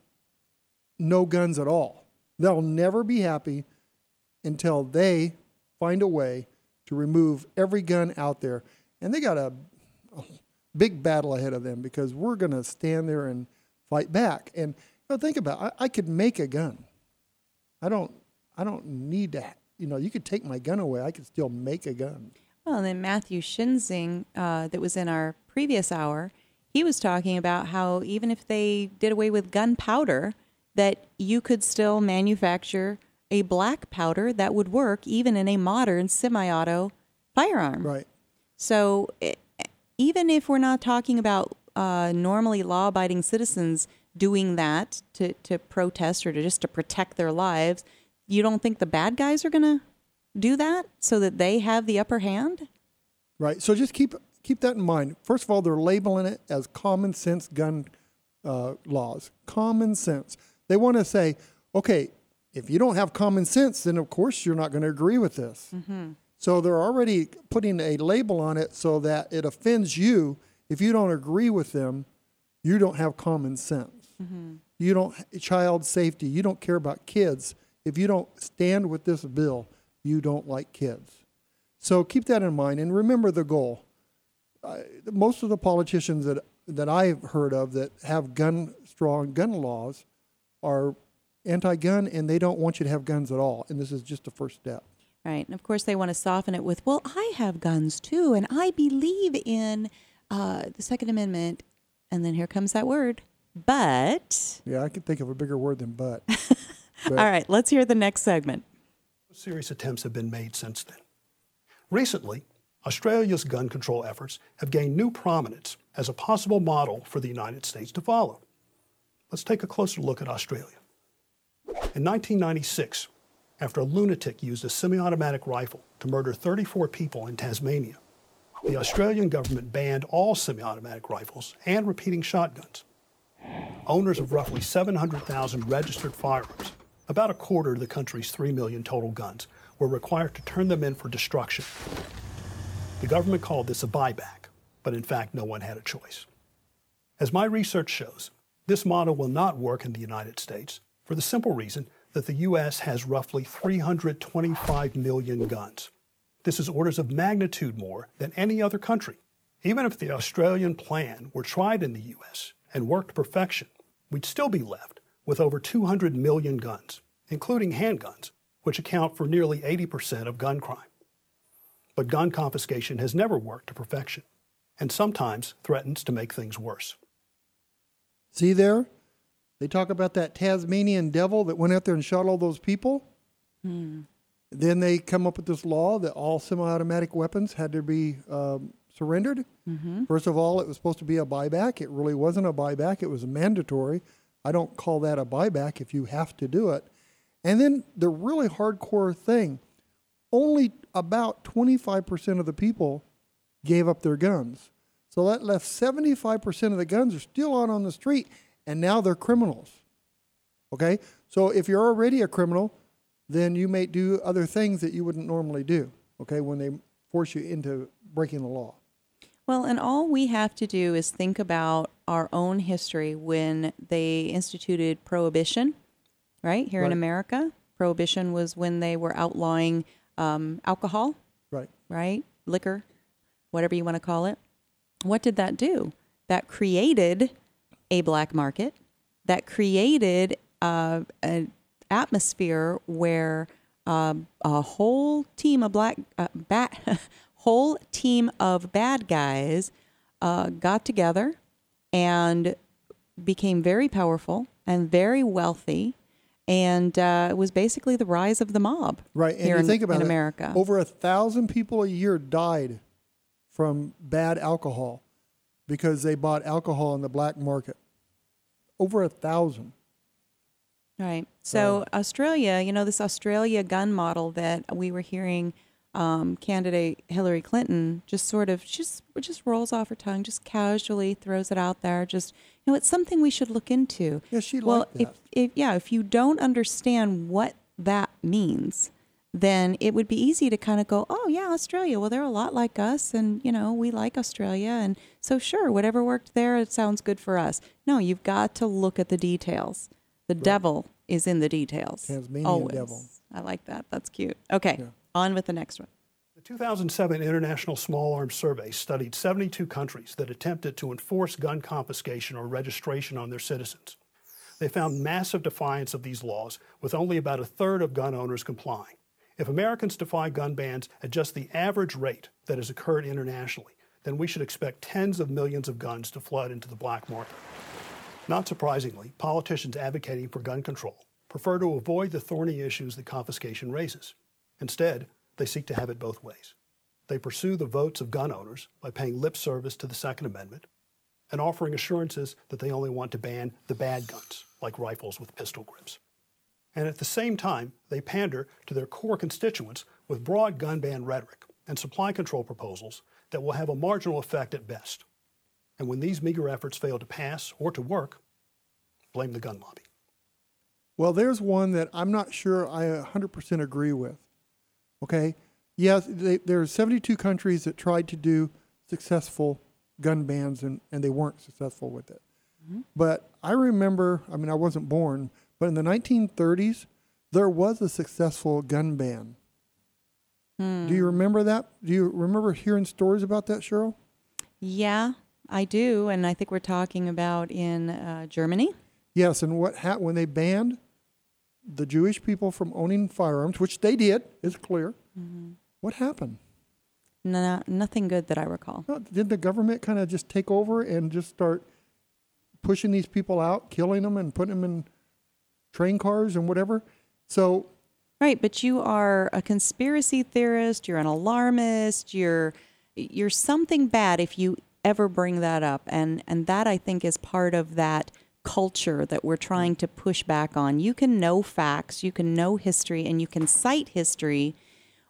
S3: no guns at all. They'll never be happy until they find a way to remove every gun out there. And they got a, big battle ahead of them because we're going to stand there and fight back. And you know, think about it. I, I could make a gun. I don't. I don't need to. You know, you could take my gun away. I could still make a gun.
S1: Well, and then Matthew Shinzing, uh, that was in our previous hour, he was talking about how even if they did away with gunpowder, that you could still manufacture a black powder that would work even in a modern semi-auto firearm.
S3: Right.
S1: So it, even if we're not talking about uh, normally law-abiding citizens doing that to, to protest or to just to protect their lives, you don't think the bad guys are going to do that so that they have the upper hand?
S3: Right. So just keep keep that in mind. First of all, they're labeling it as common sense gun uh, laws. Common sense. They want to say, okay, if you don't have common sense, then of course you're not going to agree with this.
S1: Mm-hmm.
S3: So they're already putting a label on it so that it offends you. If you don't agree with them, you don't have common sense.
S1: Mm-hmm.
S3: You don't child safety. You don't care about kids. If you don't stand with this bill, you don't like kids. So keep that in mind and remember the goal. Uh, most of the politicians that that I've heard of that have gun strong gun laws are anti-gun and they don't want you to have guns at all. And this is just the first step.
S1: Right. And of course, they want to soften it with, well, I have guns too, and I believe in uh, the Second Amendment. And then here comes that word, but.
S3: Yeah, I can think of a bigger word than but.
S1: All right, let's hear the next segment.
S11: Serious attempts have been made since then. Recently, Australia's gun control efforts have gained new prominence as a possible model for the United States to follow. Let's take a closer look at Australia. In 1996, after a lunatic used a semi automatic rifle to murder 34 people in Tasmania, the Australian government banned all semi automatic rifles and repeating shotguns. Owners of roughly 700,000 registered firearms, about a quarter of the country's 3 million total guns, were required to turn them in for destruction. The government called this a buyback, but in fact, no one had a choice. As my research shows, this model will not work in the United States for the simple reason that the U.S. has roughly 325 million guns. This is orders of magnitude more than any other country. Even if the Australian plan were tried in the U.S. and worked to perfection, we'd still be left with over 200 million guns, including handguns, which account for nearly 80% of gun crime. But gun confiscation has never worked to perfection, and sometimes threatens to make things worse.
S3: See there? They talk about that Tasmanian devil that went out there and shot all those people.
S1: Hmm.
S3: Then they come up with this law that all semi-automatic weapons had to be um, surrendered.
S1: Mhm.
S3: First of all, it was supposed to be a buyback. It really wasn't a buyback. It was mandatory. I don't call that a buyback if you have to do it. And then the really hardcore thing, only about 25% of the people gave up their guns. So that left 75% of the guns are still out on the street and now they're criminals. Okay? So if you're already a criminal, then you may do other things that you wouldn't normally do, okay, when they force you into breaking the law.
S1: Well, and all we have to do is think about our own history when they instituted prohibition, right? Here in America, prohibition was when they were outlawing um, alcohol,
S3: Right.
S1: right? Liquor, whatever you want to call it. What did that do? That created a black market, that created uh, an atmosphere where um, a whole team of black, uh, bat, whole team of bad guys uh, got together and became very powerful and very wealthy. And uh, it was basically the rise of the mob
S3: Right. And
S1: here in,
S3: think about
S1: in
S3: it,
S1: America.
S3: Over a thousand people a year died from bad alcohol because they bought alcohol in the black market. Over a thousand.
S1: Right. So Australia, you know, this Australia gun model that we were hearing um, candidate Hillary Clinton just sort of just just rolls off her tongue, just casually throws it out there. Just you know, it's something we should look into.
S3: Yeah, she
S1: well, if, if yeah, if you don't understand what that means, then it would be easy to kind of go, oh yeah, Australia. Well, they're a lot like us, and you know, we like Australia, and so sure, whatever worked there, it sounds good for us. No, you've got to look at the details. The devil is in the details.
S3: Tasmanian
S1: Always.
S3: devil.
S1: I like that. That's cute. Okay, on with the next one.
S11: The The 2007 International Small Arms Survey studied 72 countries that attempted to enforce gun confiscation or registration on their citizens. They found massive defiance of these laws, with only about a third of gun owners complying. If Americans defy gun bans at just the average rate that has occurred internationally, then we should expect tens of millions of guns to flood into the black market. Not surprisingly, politicians advocating for gun control prefer to avoid the thorny issues that confiscation raises. Instead, they seek to have it both ways. They pursue the votes of gun owners by paying lip service to the Second Amendment and offering assurances that they only want to ban the bad guns, like rifles with pistol grips. And at the same time, they pander to their core constituents with broad gun ban rhetoric and supply control proposals that will have a marginal effect at best. And when these meager efforts fail to pass or to work, blame the gun lobby.
S3: Well, there's one that I'm not sure I 100% agree with. Okay? Yes, they, there are 72 countries that tried to do successful gun bans and, and they weren't successful with it.
S1: Mm-hmm.
S3: But I remember, I mean, I wasn't born, but in the 1930s, there was a successful gun ban.
S1: Hmm.
S3: Do you remember that? Do you remember hearing stories about that, Cheryl?
S1: Yeah, I do, and I think we're talking about in uh, Germany.
S3: Yes, and what ha- when they banned the Jewish people from owning firearms, which they did, is clear.
S1: Mhm.
S3: What happened?
S1: No, nothing good that I recall.
S3: No, Did the government kind of just take over and just start pushing these people out, killing them, and putting them in train cars and whatever? So
S1: Right, but you are a conspiracy theorist. You're an alarmist. You're you're something bad if you ever bring that up, and and that I think is part of that culture that we're trying to push back on. You can know facts, you can know history, and you can cite history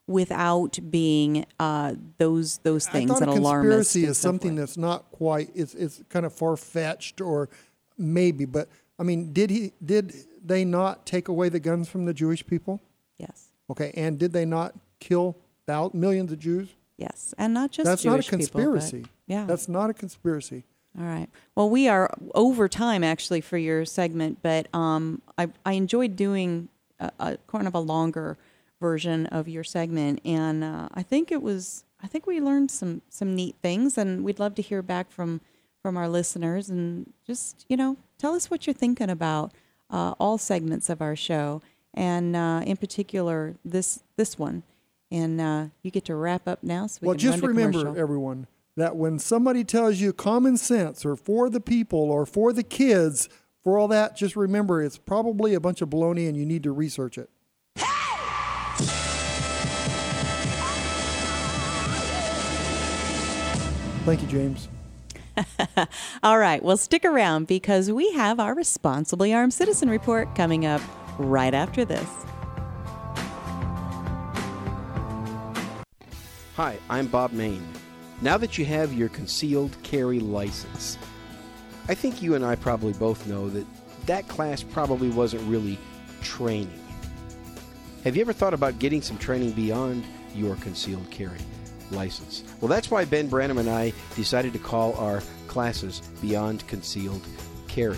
S1: without being uh, those those things
S3: I thought
S1: an
S3: a
S1: alarmist.
S3: conspiracy is something that's not quite. It's it's kind of far fetched or maybe, but I mean, did he did they not take away the guns from the Jewish people?
S1: Yes.
S3: Okay, and did they not kill thou- millions of Jews?
S1: Yes, and not just
S3: that's
S1: Jewish
S3: not a
S1: people,
S3: conspiracy.
S1: yeah.
S3: that's not a conspiracy.
S1: All right. Well, we are over time actually for your segment, but um, I, I enjoyed doing a, a kind of a longer version of your segment, and uh, I think it was I think we learned some some neat things, and we'd love to hear back from from our listeners, and just you know tell us what you're thinking about uh, all segments of our show, and uh, in particular this this one, and uh, you get to wrap up now, so we
S3: well, just remember, everyone, that when somebody tells you common sense or for the people or for the kids, for all that, just remember it's probably a bunch of baloney and you need to research it. Thank you, James.
S1: All right, well, stick around because we have our Responsibly Armed Citizen Report coming up right after this.
S12: Hi, I'm Bob Mayne. Now that you have your concealed carry license, I think you and I probably both know that that class probably wasn't really training. Have you ever thought about getting some training beyond your concealed carry license? Well, that's why Ben Branham and I decided to call our classes Beyond Concealed Carry.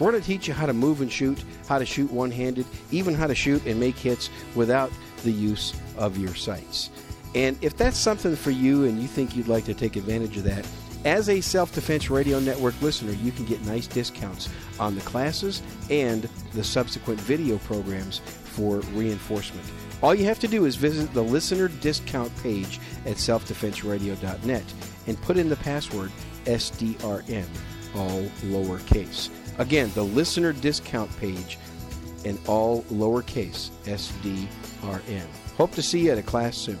S12: We're going to teach you how to move and shoot, how to shoot one handed, even how to shoot and make hits without the use of your sights. And if that's something for you and you think you'd like to take advantage of that, as a Self Defense Radio Network listener, you can get nice discounts on the classes and the subsequent video programs for reinforcement. All you have to do is visit the listener discount page at selfdefenseradio.net and put in the password SDRN, all lowercase. Again, the listener discount page and all lowercase SDRN. Hope to see you at a class soon.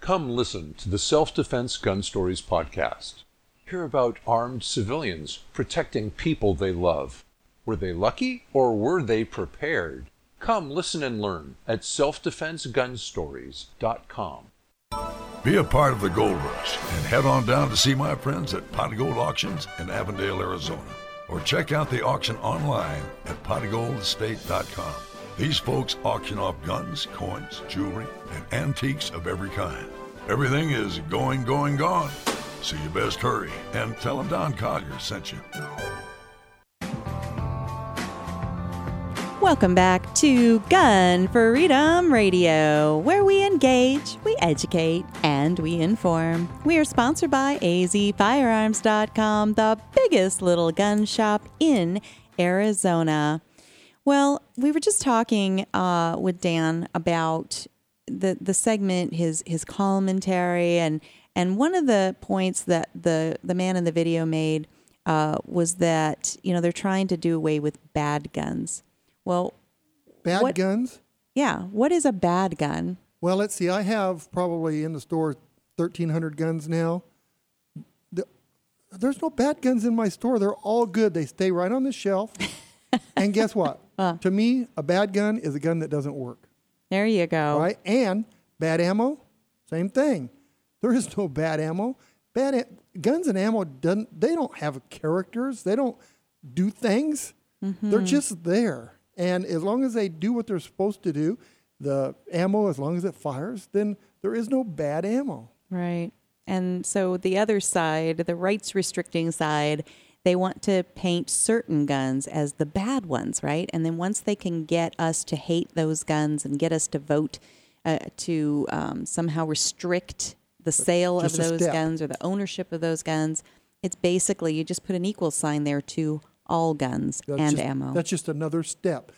S8: Come listen to the Self Defense Gun Stories podcast. Hear about armed civilians protecting people they love. Were they lucky or were they prepared? Come listen and learn at selfdefensegunstories.com.
S7: Be a part of the gold rush and head on down to see my friends at Pot of Gold Auctions in Avondale, Arizona. Or check out the auction online at potofgoldestate.com. These folks auction off guns, coins, jewelry, and antiques of every kind. Everything is going, going, gone. So you best hurry and tell them Don Collier sent you.
S1: Welcome back to Gun Freedom Radio, where we engage, we educate, and we inform. We are sponsored by azfirearms.com, the biggest little gun shop in Arizona. Well, we were just talking uh, with Dan about the the segment, his his commentary, and and one of the points that the the man in the video made uh, was that you know they're trying to do away with bad guns. Well,
S3: Bad
S1: what-
S3: guns?
S1: Yeah. What is a bad gun?
S3: Well, let's see. I have probably in the store 1,300 guns now. The, there's no bad guns in my store. They're all good. They stay right on the shelf. and guess what? To me, a bad gun is a gun that doesn't work.
S1: There you go.
S3: Right? And bad ammo, same thing. There is no bad ammo. Bad a- guns and ammo doesn't. They don't have characters. They don't do things. They're
S1: Mhm.
S3: just there. And as long as they do what they're supposed to do, the ammo, as long as it fires, then there is no bad ammo.
S1: Right. And so the other side, the rights restricting side, they want to paint certain guns as the bad ones, right? And then once they can get us to hate those guns and get us to vote uh, to um, somehow restrict the sale of
S3: just a
S1: those guns or the ownership of those guns, it's basically you just put an equal sign there to all guns
S3: That's
S1: and
S3: just,
S1: ammo.
S3: That's just another step.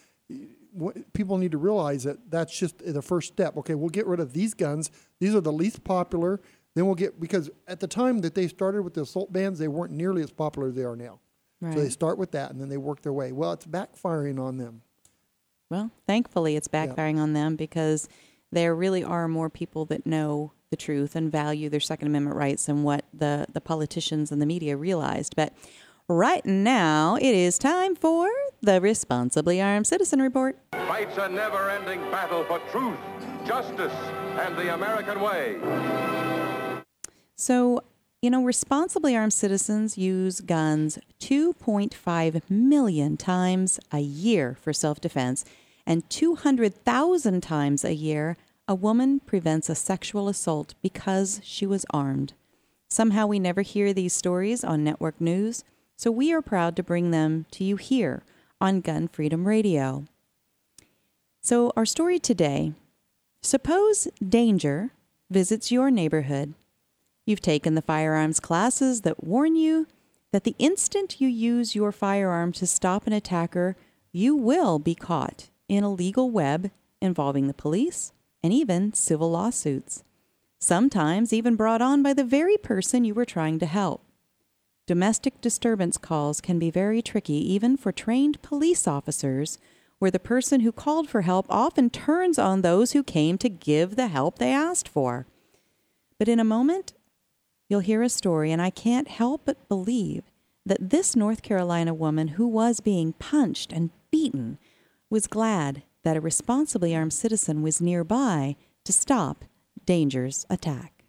S3: What, people need to realize that that's just the first step. Okay, we'll get rid of these guns. These are the least popular. Then we'll get because at the time that they started with the assault bans, they weren't nearly as popular as they are now. So they start with that, and then they work their way. Well, it's backfiring on them.
S1: Well, thankfully, it's backfiring on them because there really are more people that know the truth and value their Second Amendment rights than what the, the politicians and the media realized. But right now, it is time for the Responsibly Armed Citizen Report.
S13: Fights a never ending battle for truth, justice, and the American way.
S1: So, you know, responsibly armed citizens use guns 2.5 million times a year for self defense, and 200,000 times a year, a woman prevents a sexual assault because she was armed. Somehow we never hear these stories on network news, so we are proud to bring them to you here on Gun Freedom Radio. So, our story today suppose danger visits your neighborhood. You've taken the firearms classes that warn you that the instant you use your firearm to stop an attacker, you will be caught in a legal web involving the police and even civil lawsuits, sometimes even brought on by the very person you were trying to help. Domestic disturbance calls can be very tricky even for trained police officers, where the person who called for help often turns on those who came to give the help they asked for. But in a moment, you'll hear a story, and I can't help but believe that this North Carolina woman who was being punched and beaten was glad that a responsibly armed citizen was nearby to stop Danger's attack.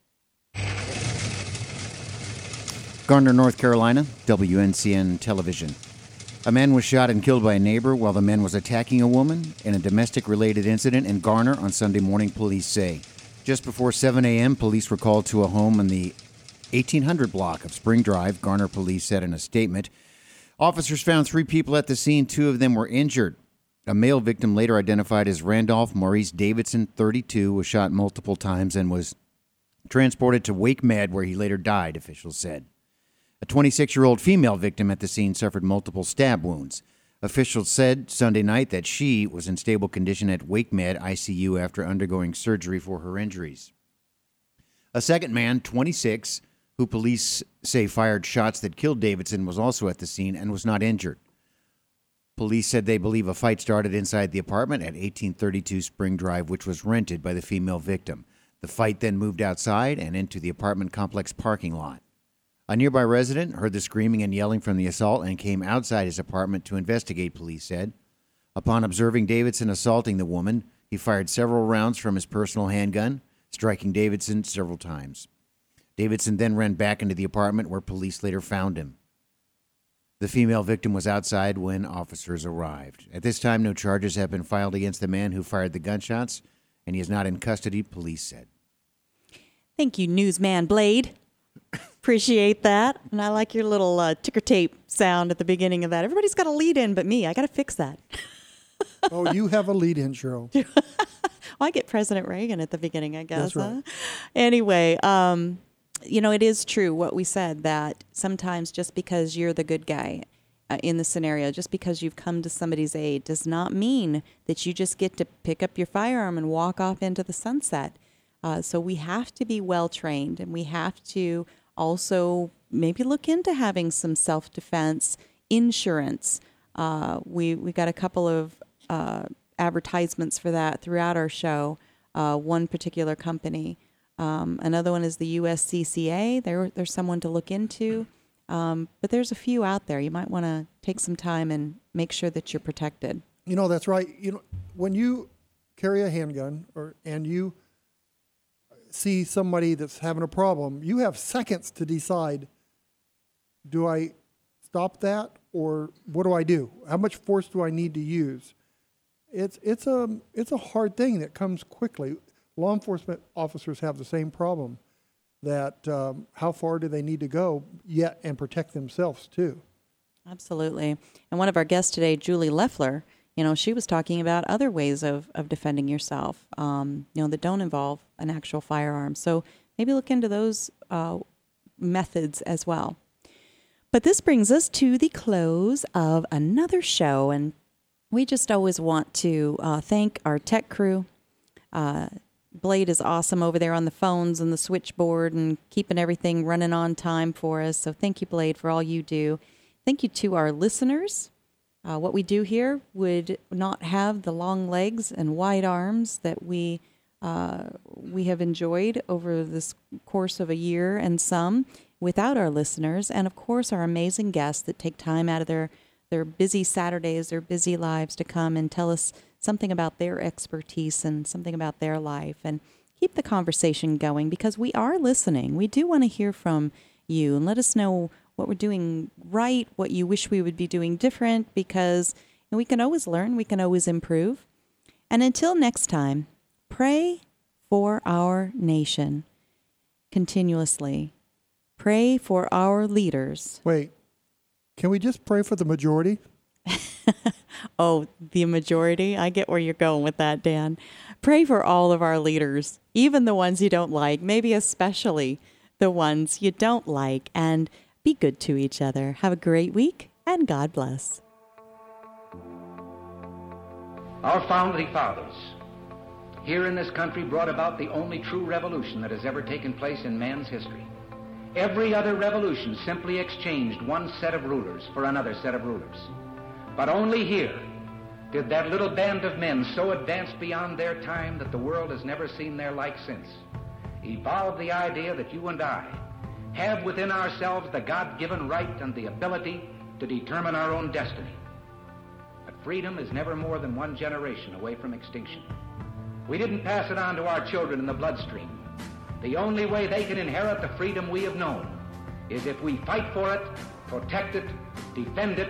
S9: Garner, North Carolina, WNCN Television. A man was shot and killed by a neighbor while the man was attacking a woman in a domestic related incident in Garner on Sunday morning, police say. Just before 7 a.m., police were called to a home in the 1800 block of Spring Drive, Garner police said in a statement. Officers found three people at the scene, two of them were injured. A male victim, later identified as Randolph Maurice Davidson, 32, was shot multiple times and was transported to WakeMed, where he later died, officials said. A 26 year old female victim at the scene suffered multiple stab wounds. Officials said Sunday night that she was in stable condition at WakeMed ICU after undergoing surgery for her injuries. A second man, 26, who police say fired shots that killed Davidson, was also at the scene and was not injured. Police said they believe a fight started inside the apartment at 1832 Spring Drive, which was rented by the female victim. The fight then moved outside and into the apartment complex parking lot. A nearby resident heard the screaming and yelling from the assault and came outside his apartment to investigate, police said. Upon observing Davidson assaulting the woman, he fired several rounds from his personal handgun, striking Davidson several times. Davidson then ran back into the apartment where police later found him. The female victim was outside when officers arrived. At this time, no charges have been filed against the man who fired the gunshots, and he is not in custody, police said.
S1: Thank you, newsman Blade. Appreciate that. And I like your little uh, ticker tape sound at the beginning of that. Everybody's got a lead in but me. I got to fix that.
S3: oh, you have a lead in, Cheryl.
S1: well, I get President Reagan at the beginning, I guess.
S3: That's right.
S1: huh? Anyway, um, you know, it is true what we said that sometimes just because you're the good guy uh, in the scenario, just because you've come to somebody's aid, does not mean that you just get to pick up your firearm and walk off into the sunset. Uh, so we have to be well trained and we have to also maybe look into having some self defense insurance. Uh, we, we got a couple of uh, advertisements for that throughout our show. Uh, one particular company. Um, another one is the USCCA. There, there's someone to look into. Um, but there's a few out there. You might want to take some time and make sure that you're protected.
S3: You know, that's right. You know, when you carry a handgun or and you see somebody that's having a problem, you have seconds to decide do I stop that or what do I do? How much force do I need to use? It's it's a it's a hard thing that comes quickly. Law enforcement officers have the same problem. That um, how far do they need to go yet and protect themselves too?
S1: Absolutely. And one of our guests today, Julie Leffler, you know, she was talking about other ways of, of defending yourself, um, you know, that don't involve an actual firearm. So maybe look into those uh, methods as well. But this brings us to the close of another show. And we just always want to uh, thank our tech crew. Uh, Blade is awesome over there on the phones and the switchboard and keeping everything running on time for us. So thank you, Blade, for all you do. Thank you to our listeners. Uh, what we do here would not have the long legs and wide arms that we uh, we have enjoyed over this course of a year and some without our listeners, and of course our amazing guests that take time out of their their busy Saturdays, their busy lives to come and tell us something about their expertise and something about their life and keep the conversation going because we are listening. We do want to hear from you and let us know what we're doing right, what you wish we would be doing different because we can always learn, we can always improve. And until next time, pray for our nation continuously. Pray for our leaders.
S3: Wait, can we just pray for the majority?
S1: Oh, the majority? I get where you're going with that, Dan. Pray for all of our leaders, even the ones you don't like, maybe especially the ones you don't like, and be good to each other. Have a great week, and God bless.
S14: Our founding fathers here in this country brought about the only true revolution that has ever taken place in man's history. Every other revolution simply exchanged one set of rulers for another set of rulers. But only here did that little band of men so advance beyond their time that the world has never seen their like since. Evolve the idea that you and I have within ourselves the God-given right and the ability to determine our own destiny. But freedom is never more than one generation away from extinction. We didn't pass it on to our children in the bloodstream. The only way they can inherit the freedom we have known is if we fight for it, protect it, defend it,